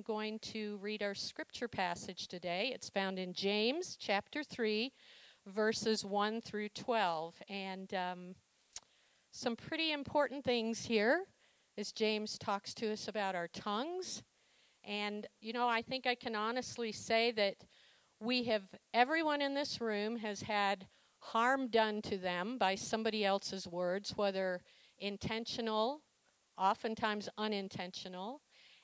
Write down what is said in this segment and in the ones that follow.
am going to read our scripture passage today. It's found in James chapter 3, verses 1 through 12. And um, some pretty important things here as James talks to us about our tongues. And, you know, I think I can honestly say that we have, everyone in this room has had harm done to them by somebody else's words, whether intentional, oftentimes unintentional.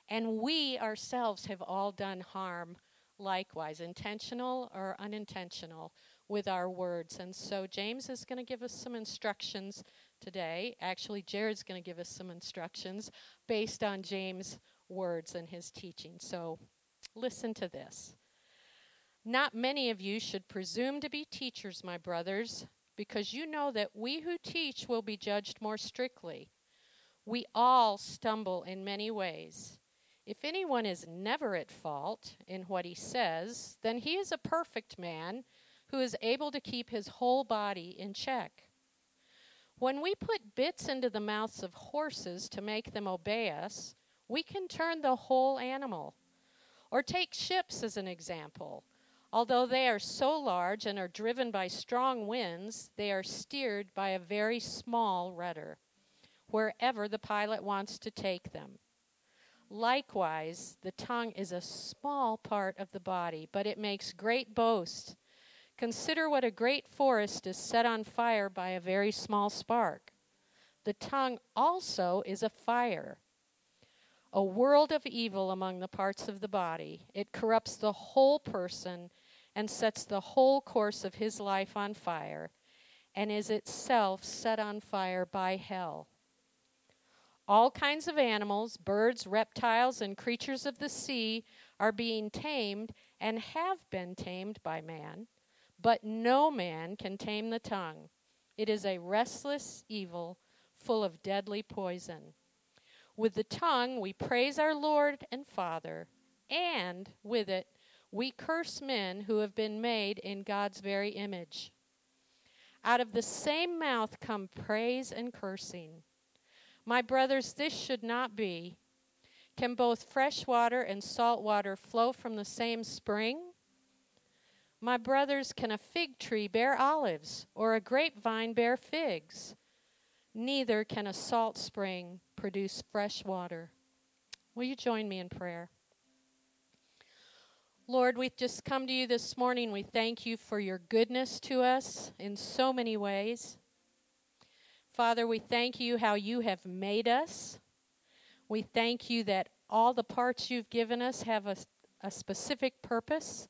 And we ourselves have all done harm likewise, intentional or unintentional, with our words. And so James is going to give us some instructions today. Actually, Jared's going to give us some instructions based on James' words and his teaching. So listen to this. Not many of you should presume to be teachers, my brothers, because you know that we who teach will be judged more strictly. We all stumble in many ways. If anyone is never at fault in what he says, then he is a perfect man who is able to keep his whole body in check. When we put bits into the mouths of horses to make them obey us, we can turn the whole animal. Or take ships as an example. Although they are so large and are driven by strong winds, they are steered by a very small rudder, wherever the pilot wants to take them. Likewise, the tongue is a small part of the body, but it makes great boast. Consider what a great forest is set on fire by a very small spark. The tongue also is a fire, a world of evil among the parts of the body. It corrupts the whole person and sets the whole course of his life on fire, and is itself set on fire by hell. All kinds of animals, birds, reptiles, and creatures of the sea are being tamed and have been tamed by man but no man can tame the tongue. It is a restless evil full of deadly poison. With the tongue we praise our Lord and Father, and with it we curse men who have been made in God's very image. Out of the same mouth come praise and cursing. My brothers, this should not be. Can both fresh water and salt water flow from the same spring? My brothers, can a fig tree bear olives, or a grapevine bear figs? Neither can a salt spring produce fresh water. Will you join me in prayer? Lord, we've just come to you this morning. We thank you for your goodness to us in so many ways. Father, we thank you how you have made us. We thank you that all the parts you've given us have a, a specific purpose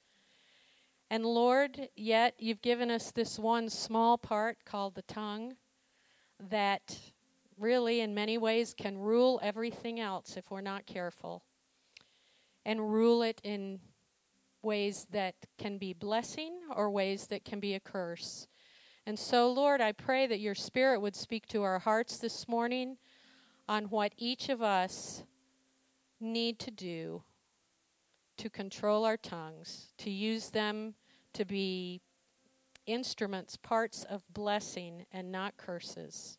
and Lord, yet you've given us this one small part called the tongue that really, in many ways, can rule everything else if we're not careful. And rule it in ways that can be blessing or ways that can be a curse. And so, Lord, I pray that your Spirit would speak to our hearts this morning on what each of us need to do to control our tongues, to use them to be instruments, parts of blessing and not curses.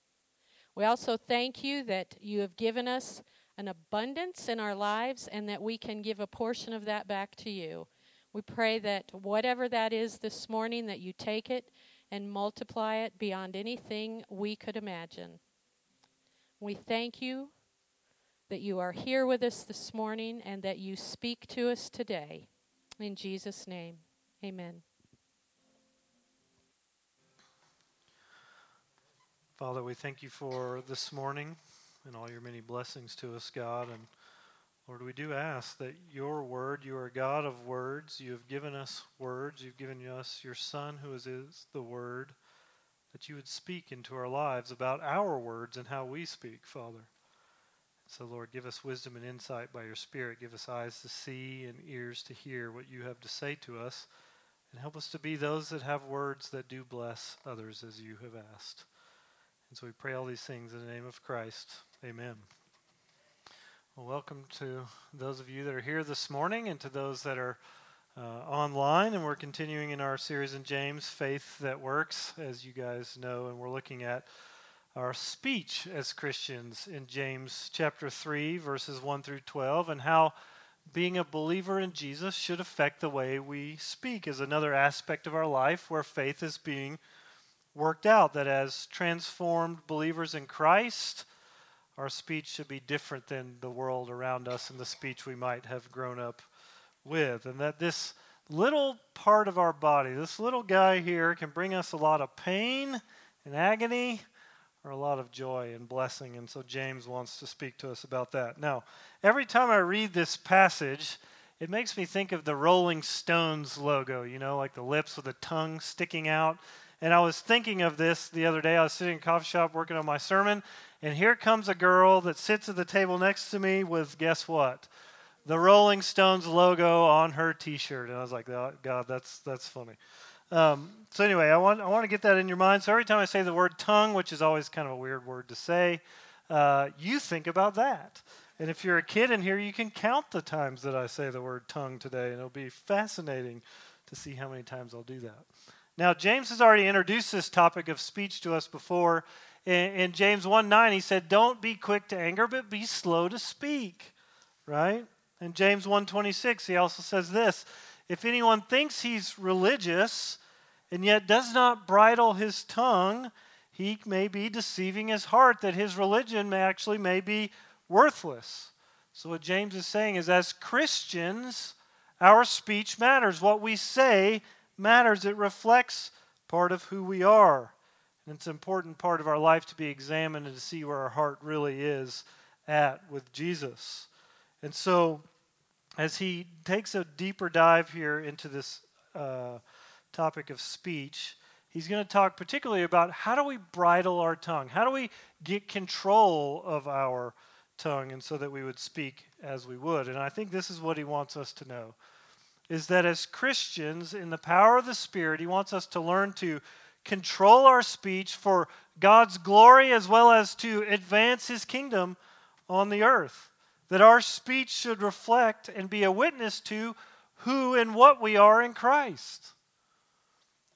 We also thank you that you have given us an abundance in our lives and that we can give a portion of that back to you. We pray that whatever that is this morning, that you take it and multiply it beyond anything we could imagine. We thank you that you are here with us this morning and that you speak to us today. In Jesus' name, amen. Father, we thank you for this morning and all your many blessings to us, God. And Lord, we do ask that your word, you are God of words. You have given us words. You've given us your Son, who is, is the word, that you would speak into our lives about our words and how we speak, Father. So, Lord, give us wisdom and insight by your Spirit. Give us eyes to see and ears to hear what you have to say to us. And help us to be those that have words that do bless others as you have asked. And so we pray all these things in the name of Christ. Amen. Well, welcome to those of you that are here this morning and to those that are uh, online. And we're continuing in our series in James, Faith That Works, as you guys know. And we're looking at our speech as Christians in James chapter 3, verses 1 through 12, and how being a believer in Jesus should affect the way we speak, is another aspect of our life where faith is being worked out. That as transformed believers in Christ, our speech should be different than the world around us and the speech we might have grown up with. And that this little part of our body, this little guy here, can bring us a lot of pain and agony or a lot of joy and blessing. And so James wants to speak to us about that. Now, every time I read this passage, it makes me think of the Rolling Stones logo, you know, like the lips with the tongue sticking out. And I was thinking of this the other day. I was sitting in a coffee shop working on my sermon, and here comes a girl that sits at the table next to me with, guess what? The Rolling Stones logo on her t shirt. And I was like, oh, God, that's, that's funny. Um, so anyway, I want I want to get that in your mind. So every time I say the word tongue, which is always kind of a weird word to say, uh, you think about that. And if you're a kid in here, you can count the times that I say the word tongue today, and it'll be fascinating to see how many times I'll do that. Now, James has already introduced this topic of speech to us before. In, in James 1 9, he said, Don't be quick to anger, but be slow to speak. Right? In James 1 26, he also says this if anyone thinks he's religious and yet does not bridle his tongue, he may be deceiving his heart that his religion may actually may be worthless. So what James is saying is as Christians, our speech matters. What we say matters. It reflects part of who we are. And it's an important part of our life to be examined and to see where our heart really is at with Jesus. And so as he takes a deeper dive here into this uh, topic of speech, he's going to talk particularly about how do we bridle our tongue? How do we get control of our tongue and so that we would speak as we would? And I think this is what he wants us to know is that as Christians in the power of the Spirit, he wants us to learn to control our speech for God's glory as well as to advance his kingdom on the earth that our speech should reflect and be a witness to who and what we are in Christ.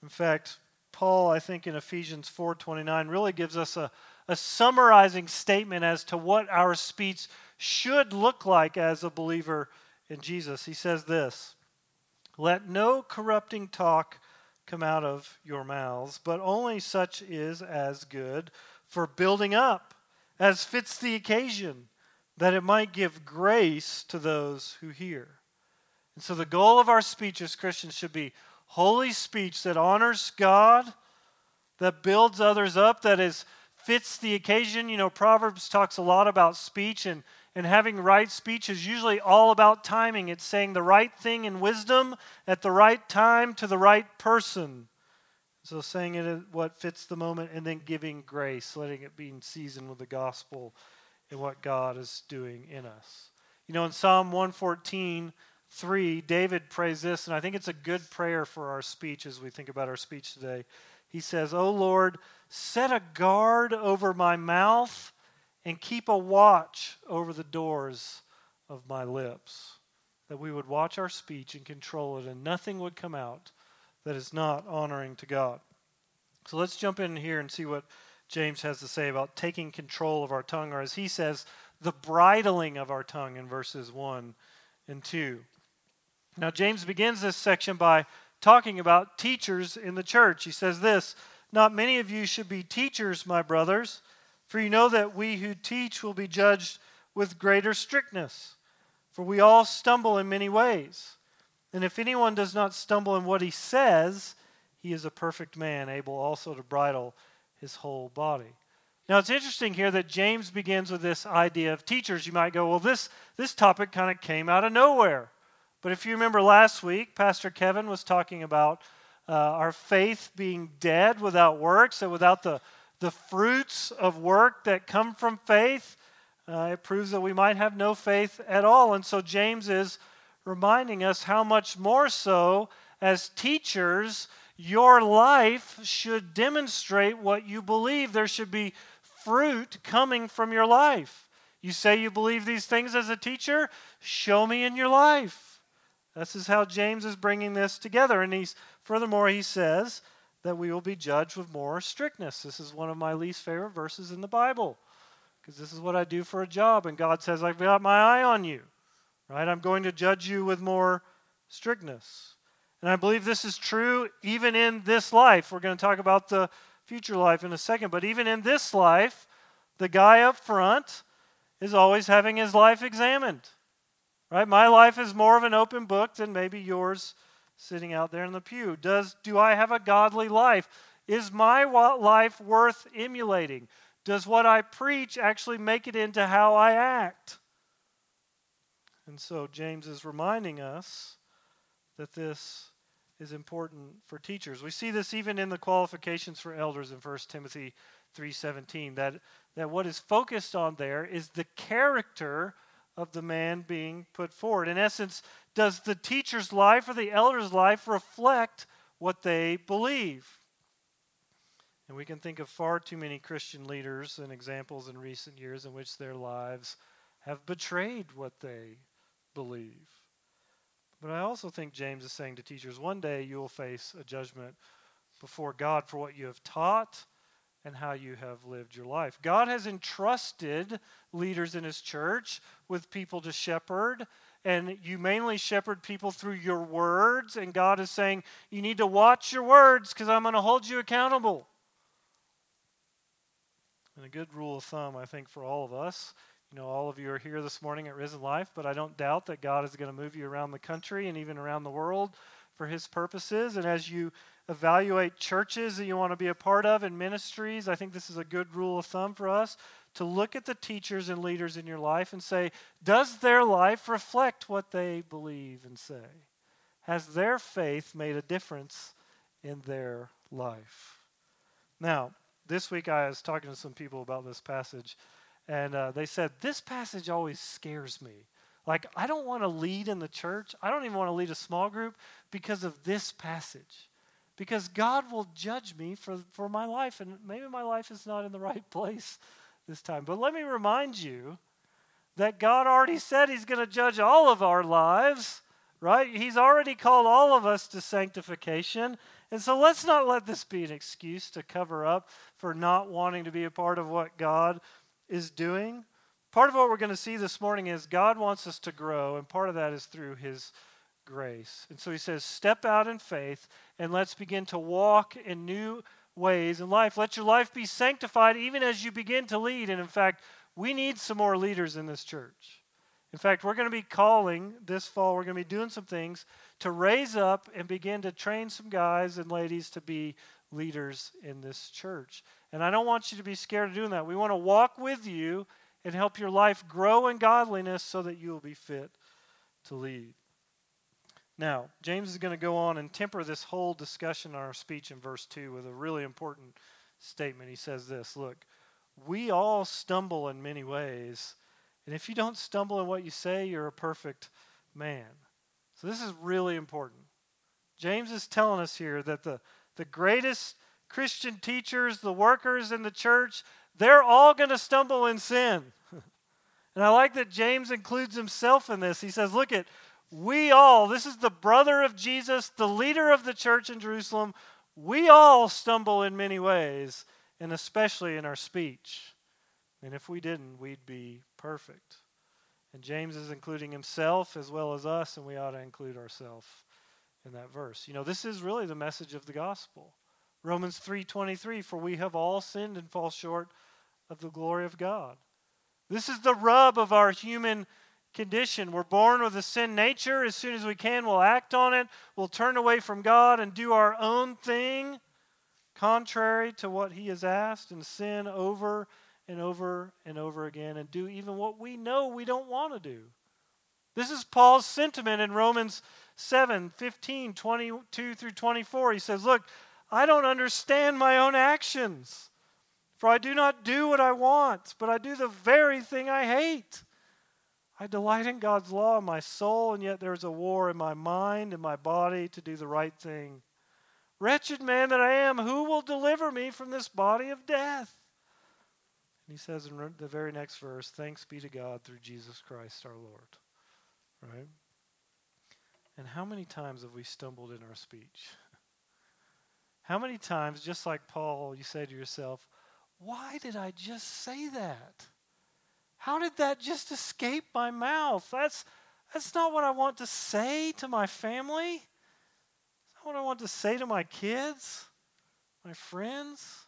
In fact, Paul, I think in Ephesians 4:29 really gives us a, a summarizing statement as to what our speech should look like as a believer in Jesus. He says this, "Let no corrupting talk come out of your mouths, but only such is as good for building up, as fits the occasion." that it might give grace to those who hear. And so the goal of our speech as Christians should be holy speech that honors God, that builds others up, that is fits the occasion. You know, Proverbs talks a lot about speech and and having right speech is usually all about timing. It's saying the right thing in wisdom at the right time to the right person. So saying it what fits the moment and then giving grace, letting it be in season with the gospel and what God is doing in us. You know, in Psalm 114, 3, David prays this, and I think it's a good prayer for our speech as we think about our speech today. He says, O Lord, set a guard over my mouth and keep a watch over the doors of my lips. That we would watch our speech and control it, and nothing would come out that is not honoring to God. So let's jump in here and see what James has to say about taking control of our tongue, or as he says, the bridling of our tongue in verses 1 and 2. Now, James begins this section by talking about teachers in the church. He says this Not many of you should be teachers, my brothers, for you know that we who teach will be judged with greater strictness. For we all stumble in many ways. And if anyone does not stumble in what he says, he is a perfect man, able also to bridle his whole body. Now it's interesting here that James begins with this idea of teachers. You might go, well, this, this topic kind of came out of nowhere. But if you remember last week, Pastor Kevin was talking about uh, our faith being dead without works, that without the, the fruits of work that come from faith, uh, it proves that we might have no faith at all. And so James is reminding us how much more so as teachers your life should demonstrate what you believe. There should be fruit coming from your life. You say you believe these things as a teacher? Show me in your life. This is how James is bringing this together. And he's furthermore, he says that we will be judged with more strictness. This is one of my least favorite verses in the Bible because this is what I do for a job. And God says, I've got my eye on you. Right? I'm going to judge you with more strictness. And I believe this is true even in this life. We're going to talk about the future life in a second, but even in this life, the guy up front is always having his life examined. Right? My life is more of an open book than maybe yours sitting out there in the pew. Does do I have a godly life? Is my life worth emulating? Does what I preach actually make it into how I act? And so James is reminding us that this is important for teachers. We see this even in the qualifications for elders in 1 Timothy 3:17 that that what is focused on there is the character of the man being put forward. In essence, does the teacher's life or the elder's life reflect what they believe? And we can think of far too many Christian leaders and examples in recent years in which their lives have betrayed what they believe. But I also think James is saying to teachers one day you will face a judgment before God for what you have taught and how you have lived your life. God has entrusted leaders in his church with people to shepherd, and you mainly shepherd people through your words, and God is saying, You need to watch your words because I'm going to hold you accountable. And a good rule of thumb, I think, for all of us. You know, all of you are here this morning at Risen Life, but I don't doubt that God is going to move you around the country and even around the world for His purposes. And as you evaluate churches that you want to be a part of and ministries, I think this is a good rule of thumb for us to look at the teachers and leaders in your life and say, does their life reflect what they believe and say? Has their faith made a difference in their life? Now, this week I was talking to some people about this passage, and uh, they said, This passage always scares me. Like, I don't want to lead in the church. I don't even want to lead a small group because of this passage because God will judge me for, for my life, and maybe my life is not in the right place this time. But let me remind you that God already said He's going to judge all of our lives, right? He's already called all of us to sanctification. And so let's not let this be an excuse to cover up for not wanting to be a part of what God is doing. Part of what we're going to see this morning is God wants us to grow, and part of that is through His grace. And so he says, Step out in faith and let's begin to walk in new ways in life. Let your life be sanctified even as you begin to lead. And in fact, we need some more leaders in this church. In fact, we're going to be calling this fall, we're going to be doing some things to raise up and begin to train some guys and ladies to be leaders in this church. And I don't want you to be scared of doing that. We want to walk with you and help your life grow in godliness so that you will be fit to lead. Now, James is going to go on and temper this whole discussion on our speech in verse 2 with a really important statement. He says this Look, we all stumble in many ways, and if you don't stumble in what you say, you're a perfect man. So, this is really important. James is telling us here that the, the greatest Christian teachers, the workers in the church, they're all going to stumble in sin. and I like that James includes himself in this. He says, Look at we all, this is the brother of Jesus, the leader of the church in Jerusalem, we all stumble in many ways, and especially in our speech. And if we didn't, we'd be perfect. And James is including himself as well as us, and we ought to include ourselves in that verse. You know, this is really the message of the gospel. Romans 3:23 for we have all sinned and fall short of the glory of God. This is the rub of our human condition. We're born with a sin nature. As soon as we can, we'll act on it. We'll turn away from God and do our own thing, contrary to what He has asked, and sin over and over and over again, and do even what we know we don't want to do. This is Paul's sentiment in Romans 7 15, 22 through 24. He says, Look, I don't understand my own actions. For I do not do what I want, but I do the very thing I hate. I delight in God's law in my soul, and yet there's a war in my mind and my body to do the right thing. Wretched man that I am, who will deliver me from this body of death? And he says in the very next verse, Thanks be to God through Jesus Christ our Lord. Right? And how many times have we stumbled in our speech? How many times, just like Paul, you say to yourself, Why did I just say that? How did that just escape my mouth? That's, That's not what I want to say to my family. That's not what I want to say to my kids, my friends.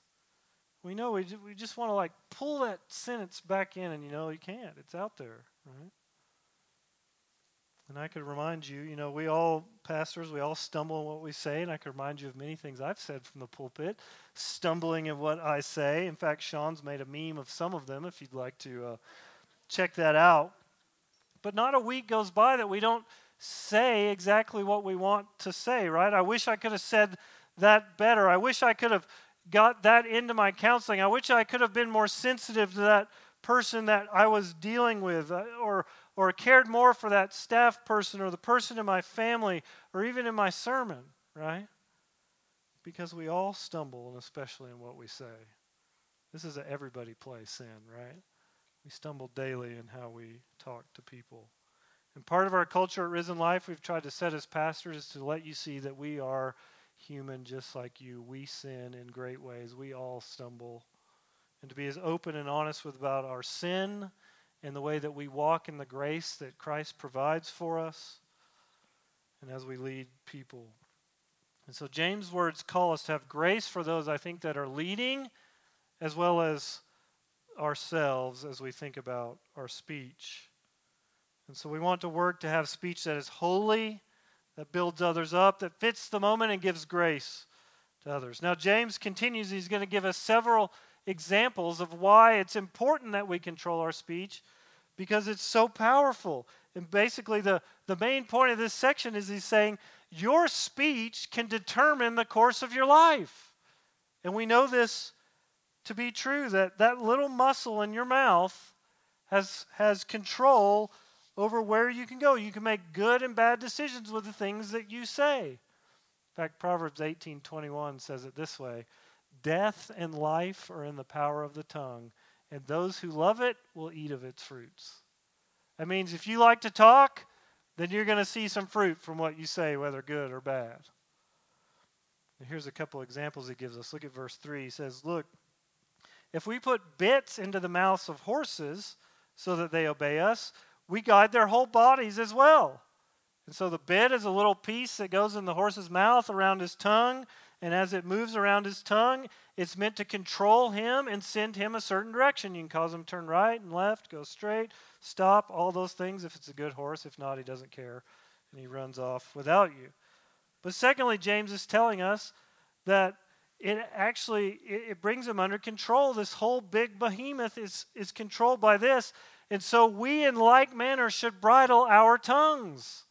We know we, we just want to like pull that sentence back in, and you know, you can't. It's out there, right? And I could remind you, you know, we all, pastors, we all stumble in what we say, and I could remind you of many things I've said from the pulpit, stumbling in what I say. In fact, Sean's made a meme of some of them if you'd like to uh, check that out. But not a week goes by that we don't say exactly what we want to say, right? I wish I could have said that better. I wish I could have got that into my counseling. I wish I could have been more sensitive to that person that I was dealing with uh, or or cared more for that staff person or the person in my family or even in my sermon, right? Because we all stumble, and especially in what we say. This is an everybody play sin, right? We stumble daily in how we talk to people. And part of our culture at Risen Life, we've tried to set as pastors is to let you see that we are human just like you. We sin in great ways. We all stumble. And to be as open and honest with about our sin and the way that we walk in the grace that Christ provides for us and as we lead people. And so James' words call us to have grace for those I think that are leading as well as ourselves as we think about our speech. And so we want to work to have speech that is holy, that builds others up, that fits the moment and gives grace to others. Now, James continues, he's going to give us several examples of why it's important that we control our speech because it's so powerful. And basically, the, the main point of this section is he's saying your speech can determine the course of your life. And we know this to be true that that little muscle in your mouth has, has control over where you can go. You can make good and bad decisions with the things that you say. In fact, Proverbs 18:21 says it this way: Death and life are in the power of the tongue, and those who love it will eat of its fruits. That means if you like to talk, then you're going to see some fruit from what you say, whether good or bad. And here's a couple examples he gives us. Look at verse 3. He says, Look, if we put bits into the mouths of horses so that they obey us, we guide their whole bodies as well. And so the bit is a little piece that goes in the horse's mouth around his tongue, and as it moves around his tongue, it's meant to control him and send him a certain direction. You can cause him to turn right and left, go straight, stop, all those things if it's a good horse. If not, he doesn't care and he runs off without you. But secondly, James is telling us that it actually it, it brings him under control. This whole big behemoth is, is controlled by this. And so we, in like manner, should bridle our tongues.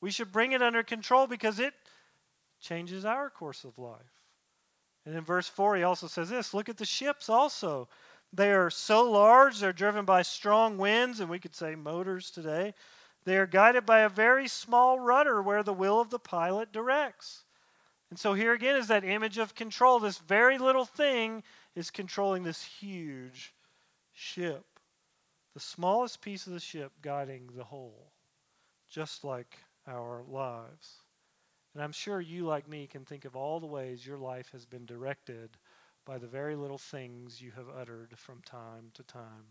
We should bring it under control because it changes our course of life. And in verse 4, he also says this look at the ships also. They are so large, they're driven by strong winds, and we could say motors today. They are guided by a very small rudder where the will of the pilot directs. And so here again is that image of control. This very little thing is controlling this huge ship. The smallest piece of the ship guiding the whole, just like our lives. And I'm sure you, like me, can think of all the ways your life has been directed by the very little things you have uttered from time to time.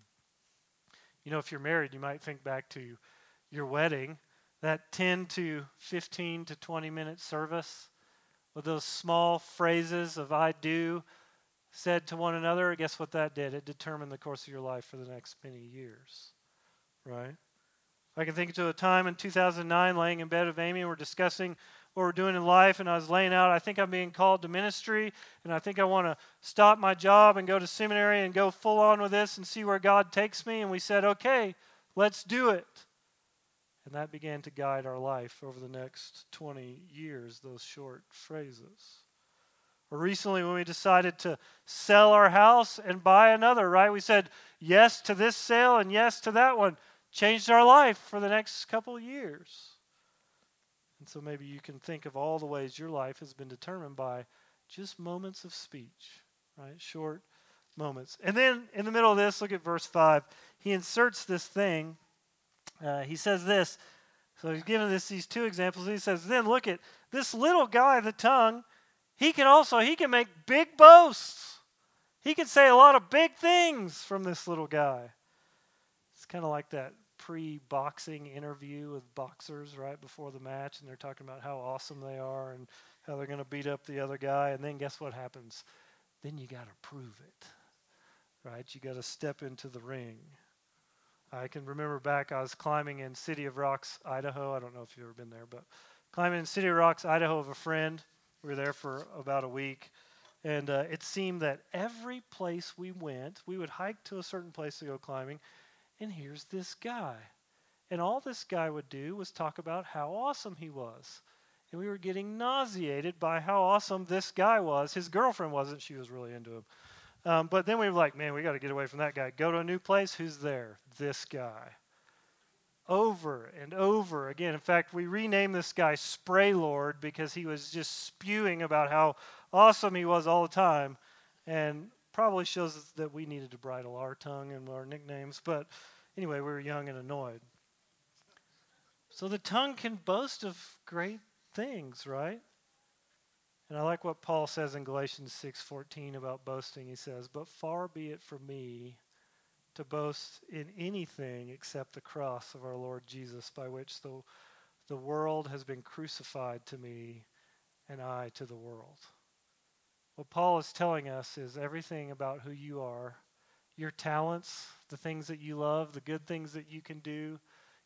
You know, if you're married, you might think back to your wedding, that 10 to 15 to 20 minute service with those small phrases of I do said to one another. Guess what that did? It determined the course of your life for the next many years. Right? I can think to a time in 2009, laying in bed with Amy, and we're discussing what we're doing in life, and I was laying out, I think I'm being called to ministry, and I think I want to stop my job and go to seminary and go full on with this and see where God takes me. And we said, okay, let's do it. And that began to guide our life over the next 20 years, those short phrases. Or recently, when we decided to sell our house and buy another, right? We said yes to this sale and yes to that one. Changed our life for the next couple years. And so maybe you can think of all the ways your life has been determined by just moments of speech, right? Short moments. And then in the middle of this, look at verse 5. He inserts this thing. Uh, he says this. So he's given this these two examples. He says, then look at this little guy, the tongue. He can also he can make big boasts. He can say a lot of big things from this little guy. It's kind of like that pre-boxing interview with boxers right before the match, and they're talking about how awesome they are and how they're going to beat up the other guy. And then guess what happens? Then you got to prove it, right? You got to step into the ring. I can remember back, I was climbing in City of Rocks, Idaho. I don't know if you've ever been there, but climbing in City of Rocks, Idaho, with a friend. We were there for about a week. And uh, it seemed that every place we went, we would hike to a certain place to go climbing, and here's this guy. And all this guy would do was talk about how awesome he was. And we were getting nauseated by how awesome this guy was. His girlfriend wasn't, she was really into him. Um, but then we were like, man, we got to get away from that guy. Go to a new place. Who's there? This guy. Over and over again. In fact, we renamed this guy Spray Lord because he was just spewing about how awesome he was all the time. And probably shows that we needed to bridle our tongue and our nicknames. But anyway, we were young and annoyed. So the tongue can boast of great things, right? And I like what Paul says in Galatians 6:14 about boasting. He says, "But far be it from me to boast in anything except the cross of our Lord Jesus, by which the, the world has been crucified to me and I to the world." What Paul is telling us is everything about who you are, your talents, the things that you love, the good things that you can do,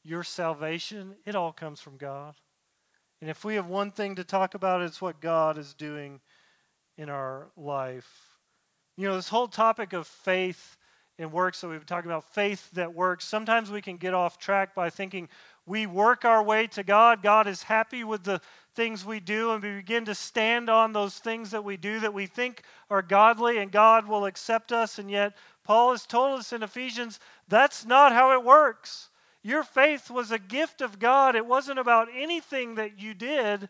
your salvation, it all comes from God. And if we have one thing to talk about, it's what God is doing in our life. You know, this whole topic of faith and works that we've been talking about, faith that works, sometimes we can get off track by thinking we work our way to God. God is happy with the things we do, and we begin to stand on those things that we do that we think are godly, and God will accept us. And yet, Paul has told us in Ephesians that's not how it works. Your faith was a gift of God. It wasn't about anything that you did,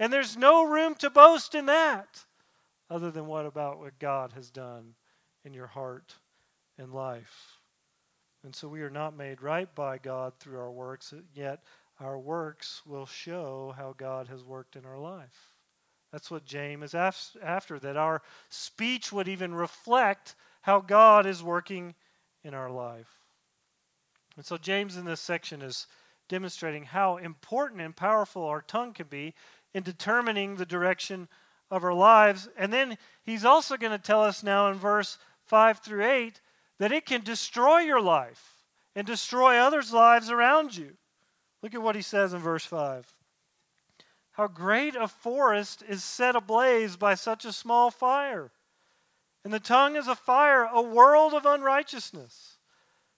and there's no room to boast in that other than what about what God has done in your heart and life. And so we are not made right by God through our works, yet our works will show how God has worked in our life. That's what James is after, that our speech would even reflect how God is working in our life. And so James in this section is demonstrating how important and powerful our tongue can be in determining the direction of our lives. And then he's also going to tell us now in verse 5 through 8 that it can destroy your life and destroy others' lives around you. Look at what he says in verse 5. How great a forest is set ablaze by such a small fire. And the tongue is a fire, a world of unrighteousness.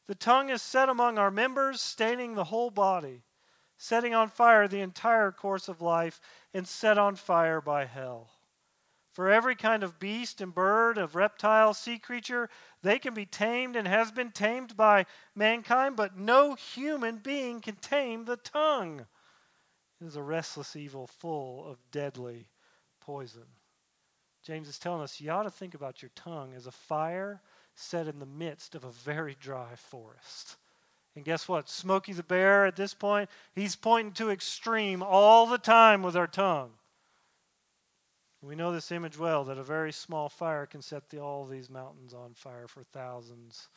The tongue is set among our members, staining the whole body, setting on fire the entire course of life, and set on fire by hell. For every kind of beast and bird, of reptile, sea creature, they can be tamed and has been tamed by mankind, but no human being can tame the tongue. It is a restless evil full of deadly poison. James is telling us you ought to think about your tongue as a fire set in the midst of a very dry forest. And guess what? Smokey the Bear, at this point, he's pointing to extreme all the time with our tongue. We know this image well that a very small fire can set the, all these mountains on fire for thousands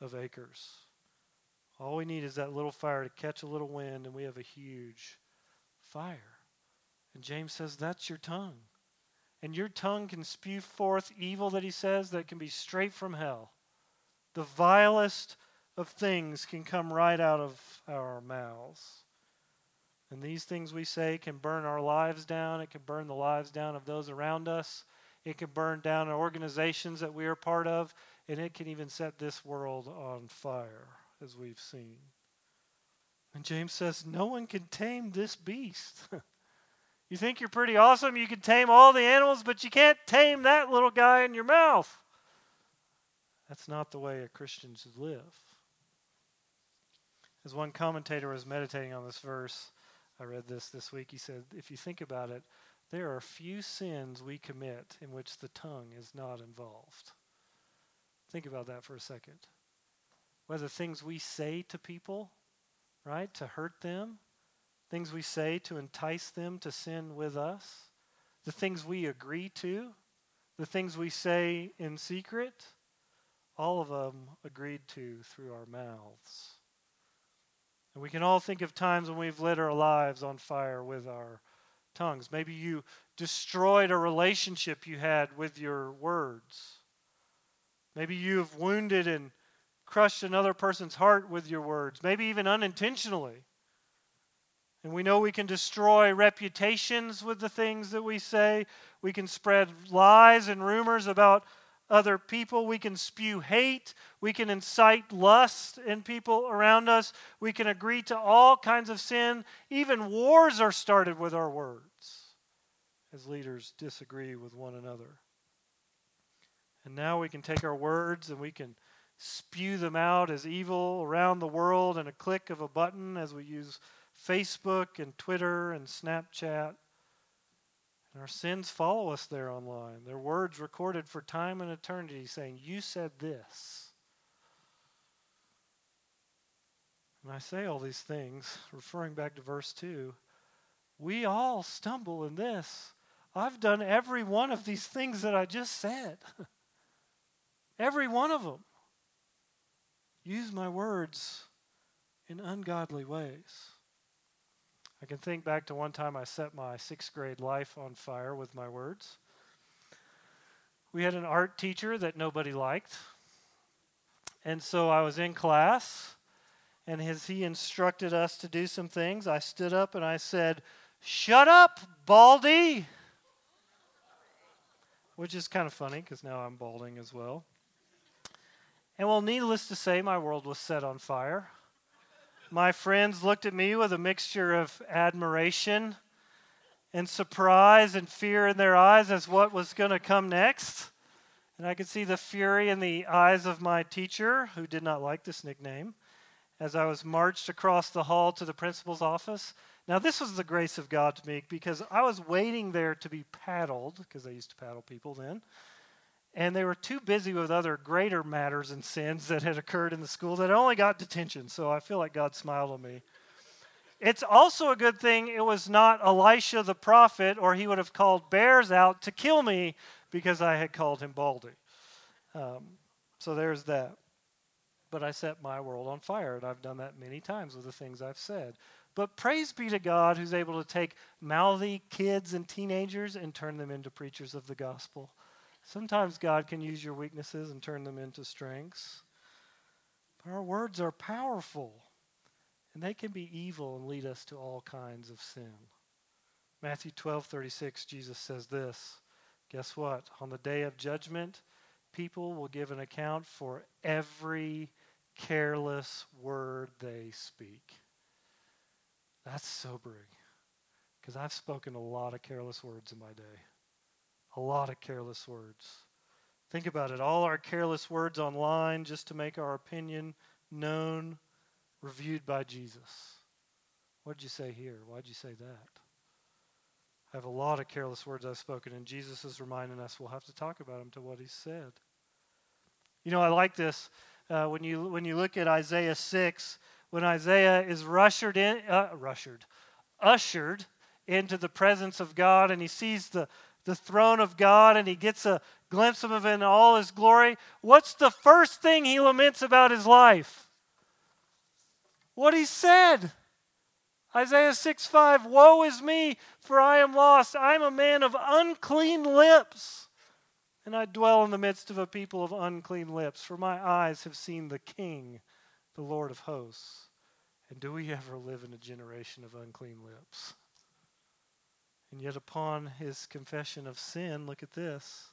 of acres. All we need is that little fire to catch a little wind, and we have a huge fire. And James says, That's your tongue and your tongue can spew forth evil that he says that can be straight from hell. The vilest of things can come right out of our mouths. And these things we say can burn our lives down. It can burn the lives down of those around us. It can burn down organizations that we are part of. And it can even set this world on fire, as we've seen. And James says, No one can tame this beast. You think you're pretty awesome, you can tame all the animals, but you can't tame that little guy in your mouth. That's not the way a Christian should live. As one commentator was meditating on this verse, I read this this week. He said, If you think about it, there are few sins we commit in which the tongue is not involved. Think about that for a second. Whether things we say to people, right, to hurt them, things we say to entice them to sin with us, the things we agree to, the things we say in secret, all of them agreed to through our mouths. And we can all think of times when we've lit our lives on fire with our tongues. Maybe you destroyed a relationship you had with your words. Maybe you have wounded and crushed another person's heart with your words, maybe even unintentionally. And we know we can destroy reputations with the things that we say. We can spread lies and rumors about other people. We can spew hate. We can incite lust in people around us. We can agree to all kinds of sin. Even wars are started with our words as leaders disagree with one another. And now we can take our words and we can spew them out as evil around the world in a click of a button as we use Facebook and Twitter and Snapchat. And our sins follow us there online. Their words recorded for time and eternity saying, You said this. And I say all these things, referring back to verse 2. We all stumble in this. I've done every one of these things that I just said. every one of them. Use my words in ungodly ways. I can think back to one time I set my sixth grade life on fire with my words. We had an art teacher that nobody liked. And so I was in class, and as he instructed us to do some things, I stood up and I said, Shut up, Baldy! Which is kind of funny because now I'm balding as well. And well, needless to say, my world was set on fire. My friends looked at me with a mixture of admiration and surprise and fear in their eyes as what was going to come next. And I could see the fury in the eyes of my teacher, who did not like this nickname, as I was marched across the hall to the principal's office. Now, this was the grace of God to me because I was waiting there to be paddled, because I used to paddle people then and they were too busy with other greater matters and sins that had occurred in the school that only got detention. So I feel like God smiled on me. It's also a good thing it was not Elisha the prophet, or he would have called bears out to kill me because I had called him Baldy. Um, so there's that. But I set my world on fire, and I've done that many times with the things I've said. But praise be to God who's able to take mouthy kids and teenagers and turn them into preachers of the gospel. Sometimes God can use your weaknesses and turn them into strengths. But our words are powerful, and they can be evil and lead us to all kinds of sin. Matthew 12:36 Jesus says this. Guess what? On the day of judgment, people will give an account for every careless word they speak. That's sobering because I've spoken a lot of careless words in my day a lot of careless words. Think about it all our careless words online just to make our opinion known, reviewed by Jesus. What did you say here? Why did you say that? I have a lot of careless words I've spoken, and Jesus is reminding us we'll have to talk about them to what he said. You know, I like this uh, when you when you look at Isaiah six, when Isaiah is rushered in, uh, rushered, ushered into the presence of God, and he sees the the throne of God and he gets a glimpse of him in all his glory, what's the first thing he laments about his life? What he said. Isaiah 6 5 Woe is me, for I am lost. I am a man of unclean lips, and I dwell in the midst of a people of unclean lips, for my eyes have seen the King, the Lord of hosts. And do we ever live in a generation of unclean lips? And yet, upon his confession of sin, look at this.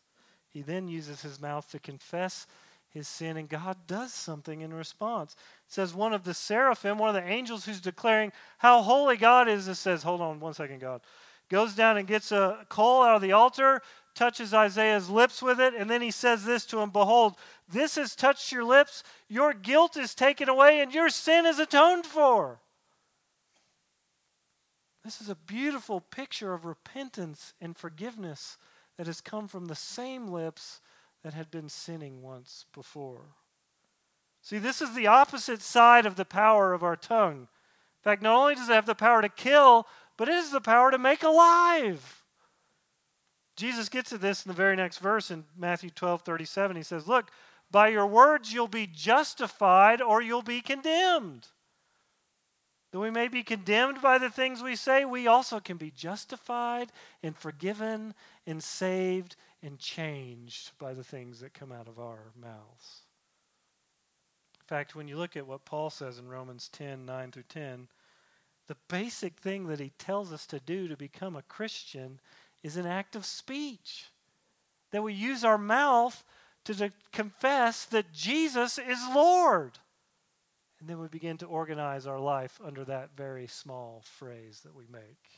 He then uses his mouth to confess his sin, and God does something in response. It says, one of the seraphim, one of the angels who's declaring how holy God is, it says, Hold on one second, God. Goes down and gets a coal out of the altar, touches Isaiah's lips with it, and then he says this to him Behold, this has touched your lips, your guilt is taken away, and your sin is atoned for. This is a beautiful picture of repentance and forgiveness that has come from the same lips that had been sinning once before. See, this is the opposite side of the power of our tongue. In fact, not only does it have the power to kill, but it has the power to make alive. Jesus gets at this in the very next verse in Matthew 12 37. He says, Look, by your words you'll be justified or you'll be condemned. Though we may be condemned by the things we say, we also can be justified and forgiven and saved and changed by the things that come out of our mouths. In fact, when you look at what Paul says in Romans 10 9 through 10, the basic thing that he tells us to do to become a Christian is an act of speech. That we use our mouth to, to confess that Jesus is Lord. And then we begin to organize our life under that very small phrase that we make.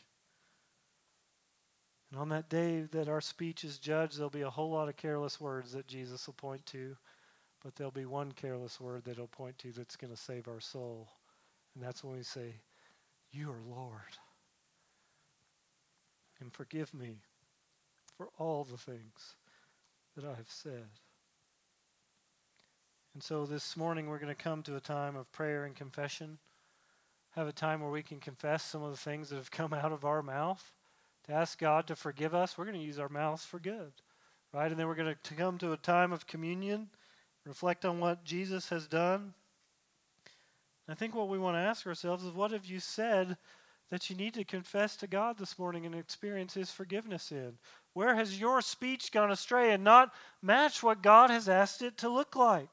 And on that day that our speech is judged, there'll be a whole lot of careless words that Jesus will point to, but there'll be one careless word that he'll point to that's going to save our soul. And that's when we say, You are Lord. And forgive me for all the things that I have said. And so this morning we're going to come to a time of prayer and confession. Have a time where we can confess some of the things that have come out of our mouth. To ask God to forgive us, we're going to use our mouths for good. Right? And then we're going to come to a time of communion, reflect on what Jesus has done. I think what we want to ask ourselves is what have you said that you need to confess to God this morning and experience His forgiveness in? Where has your speech gone astray and not matched what God has asked it to look like?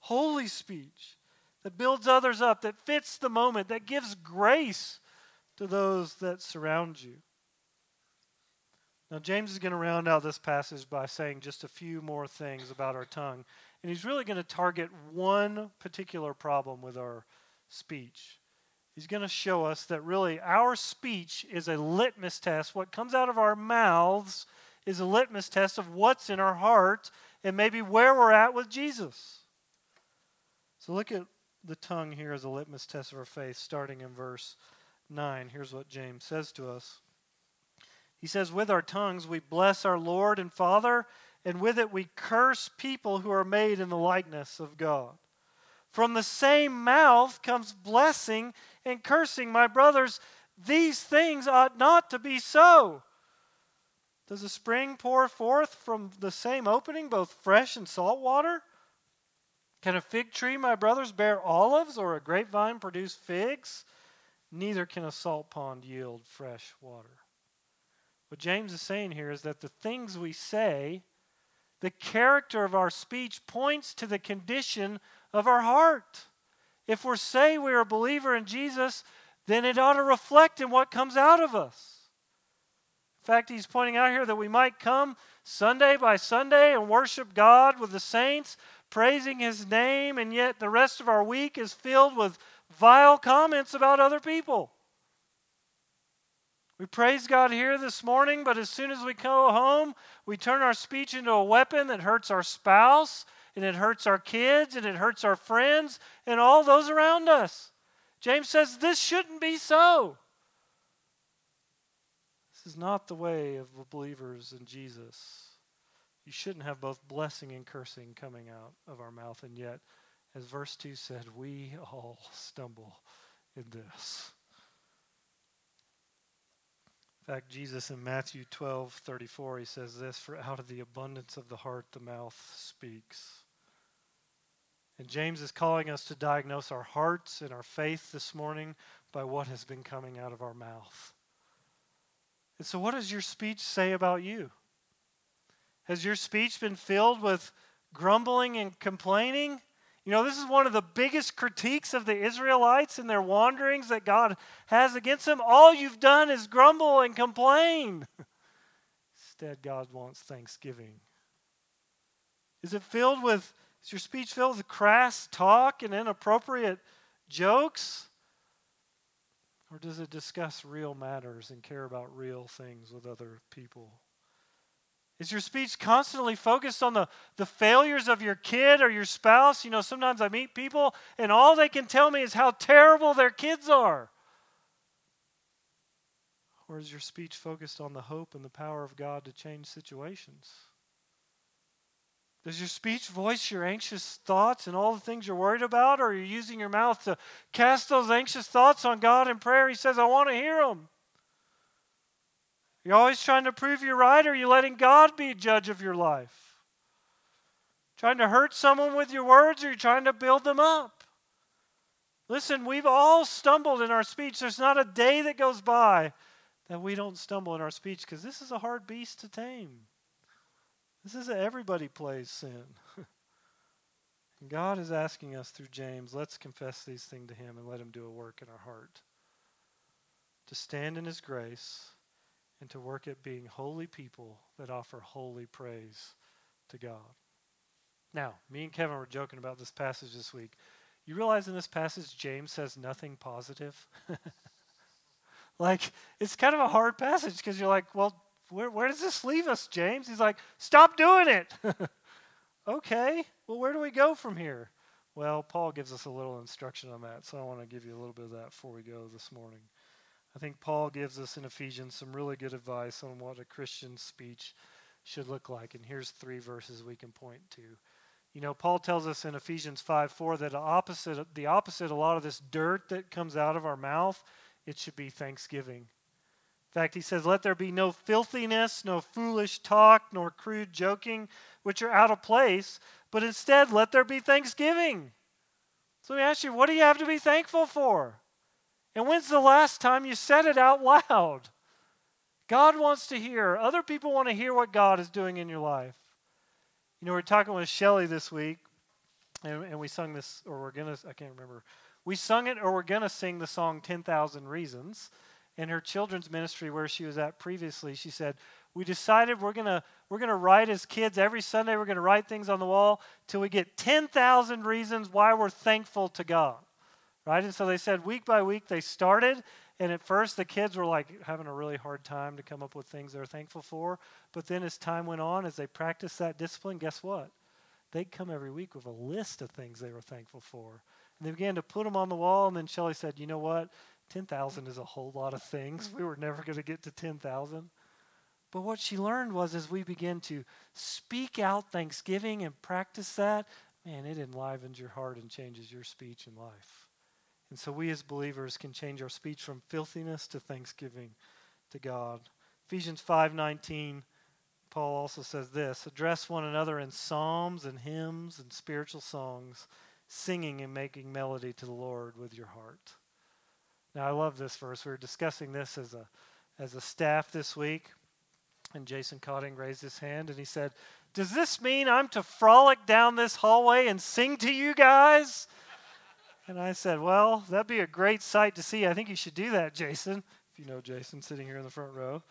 Holy speech that builds others up, that fits the moment, that gives grace to those that surround you. Now, James is going to round out this passage by saying just a few more things about our tongue. And he's really going to target one particular problem with our speech. He's going to show us that really our speech is a litmus test. What comes out of our mouths is a litmus test of what's in our heart and maybe where we're at with Jesus. So look at the tongue here as a litmus test of our faith, starting in verse 9. Here's what James says to us. He says, With our tongues we bless our Lord and Father, and with it we curse people who are made in the likeness of God. From the same mouth comes blessing and cursing. My brothers, these things ought not to be so. Does a spring pour forth from the same opening both fresh and salt water? Can a fig tree, my brothers, bear olives, or a grapevine produce figs? Neither can a salt pond yield fresh water. What James is saying here is that the things we say, the character of our speech, points to the condition of our heart. If we say we're a believer in Jesus, then it ought to reflect in what comes out of us. In fact, he's pointing out here that we might come Sunday by Sunday and worship God with the saints, praising his name, and yet the rest of our week is filled with vile comments about other people. We praise God here this morning, but as soon as we go home, we turn our speech into a weapon that hurts our spouse, and it hurts our kids, and it hurts our friends, and all those around us. James says this shouldn't be so. This is not the way of believers in Jesus. You shouldn't have both blessing and cursing coming out of our mouth. And yet, as verse 2 said, we all stumble in this. In fact, Jesus in Matthew 12 34, he says this For out of the abundance of the heart, the mouth speaks. And James is calling us to diagnose our hearts and our faith this morning by what has been coming out of our mouth. And so, what does your speech say about you? Has your speech been filled with grumbling and complaining? You know, this is one of the biggest critiques of the Israelites in their wanderings that God has against them. All you've done is grumble and complain. Instead, God wants thanksgiving. Is it filled with, is your speech filled with crass talk and inappropriate jokes? Or does it discuss real matters and care about real things with other people? Is your speech constantly focused on the, the failures of your kid or your spouse? You know, sometimes I meet people and all they can tell me is how terrible their kids are. Or is your speech focused on the hope and the power of God to change situations? Does your speech voice your anxious thoughts and all the things you're worried about? Or are you using your mouth to cast those anxious thoughts on God in prayer? He says, I want to hear them. You're always trying to prove you're right, or are you letting God be judge of your life? Trying to hurt someone with your words, or are you trying to build them up? Listen, we've all stumbled in our speech. There's not a day that goes by that we don't stumble in our speech because this is a hard beast to tame. This is a everybody plays sin. God is asking us through James, let's confess these things to Him and let Him do a work in our heart. To stand in His grace and to work at being holy people that offer holy praise to God. Now, me and Kevin were joking about this passage this week. You realize in this passage, James says nothing positive? like, it's kind of a hard passage because you're like, well, where, where does this leave us, James? He's like, stop doing it. okay, well, where do we go from here? Well, Paul gives us a little instruction on that, so I want to give you a little bit of that before we go this morning. I think Paul gives us in Ephesians some really good advice on what a Christian speech should look like. And here's three verses we can point to. You know, Paul tells us in Ephesians 5 4 that opposite, the opposite, a lot of this dirt that comes out of our mouth, it should be thanksgiving. In fact, he says, Let there be no filthiness, no foolish talk, nor crude joking, which are out of place, but instead let there be thanksgiving. So we ask you, what do you have to be thankful for? And when's the last time you said it out loud? God wants to hear. Other people want to hear what God is doing in your life. You know, we are talking with Shelly this week, and, and we sung this, or we're going to, I can't remember. We sung it, or we're going to sing the song 10,000 Reasons. In her children's ministry where she was at previously, she said, We decided we're going to we're going to write as kids every Sunday, we're going to write things on the wall till we get 10,000 reasons why we're thankful to God. Right? And so they said week by week they started, and at first, the kids were like having a really hard time to come up with things they're thankful for. But then, as time went on, as they practiced that discipline, guess what? They'd come every week with a list of things they were thankful for. And they began to put them on the wall. And then Shelly said, You know what? 10,000 is a whole lot of things. We were never going to get to 10,000. But what she learned was as we begin to speak out thanksgiving and practice that, man, it enlivens your heart and changes your speech and life. And so we as believers can change our speech from filthiness to thanksgiving to God. Ephesians 5:19 Paul also says this, address one another in psalms and hymns and spiritual songs, singing and making melody to the Lord with your heart. Now I love this verse. We were discussing this as a as a staff this week, and Jason Cotting raised his hand and he said, "Does this mean I'm to frolic down this hallway and sing to you guys?" And I said, Well, that'd be a great sight to see. I think you should do that, Jason, if you know Jason sitting here in the front row.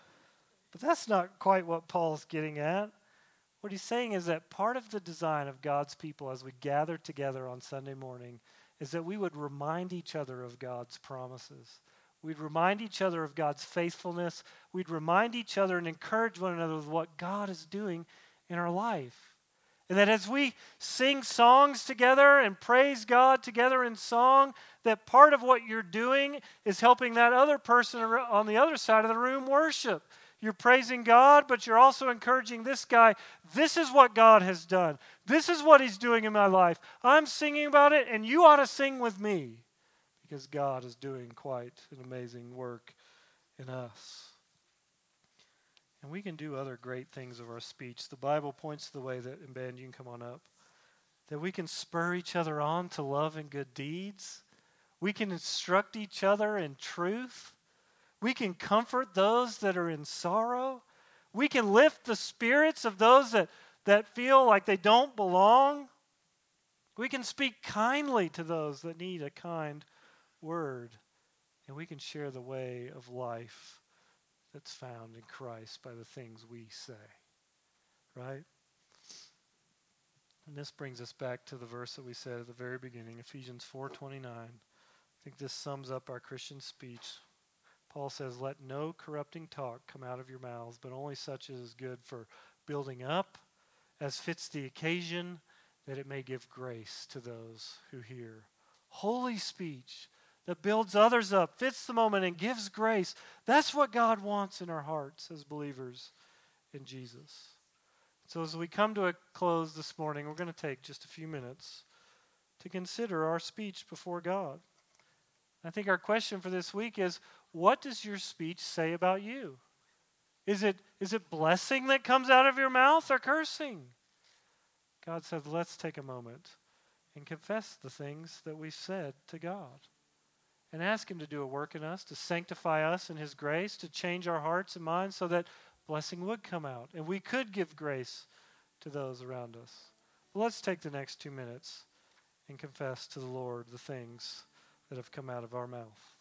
But that's not quite what Paul's getting at. What he's saying is that part of the design of God's people as we gather together on Sunday morning is that we would remind each other of God's promises. We'd remind each other of God's faithfulness. We'd remind each other and encourage one another with what God is doing in our life. And that as we sing songs together and praise God together in song, that part of what you're doing is helping that other person on the other side of the room worship. You're praising God, but you're also encouraging this guy. This is what God has done. This is what He's doing in my life. I'm singing about it, and you ought to sing with me because God is doing quite an amazing work in us. And we can do other great things of our speech. The Bible points to the way that, and Ben, you can come on up, that we can spur each other on to love and good deeds. We can instruct each other in truth. We can comfort those that are in sorrow. We can lift the spirits of those that, that feel like they don't belong. We can speak kindly to those that need a kind word. And we can share the way of life that's found in Christ by the things we say. Right? And this brings us back to the verse that we said at the very beginning, Ephesians 4:29. I think this sums up our Christian speech. Paul says, "Let no corrupting talk come out of your mouths, but only such as is good for building up, as fits the occasion, that it may give grace to those who hear." Holy speech that builds others up, fits the moment, and gives grace. That's what God wants in our hearts as believers in Jesus. So, as we come to a close this morning, we're going to take just a few minutes to consider our speech before God. I think our question for this week is what does your speech say about you? Is it, is it blessing that comes out of your mouth or cursing? God said, let's take a moment and confess the things that we said to God. And ask Him to do a work in us, to sanctify us in His grace, to change our hearts and minds so that blessing would come out and we could give grace to those around us. But let's take the next two minutes and confess to the Lord the things that have come out of our mouth.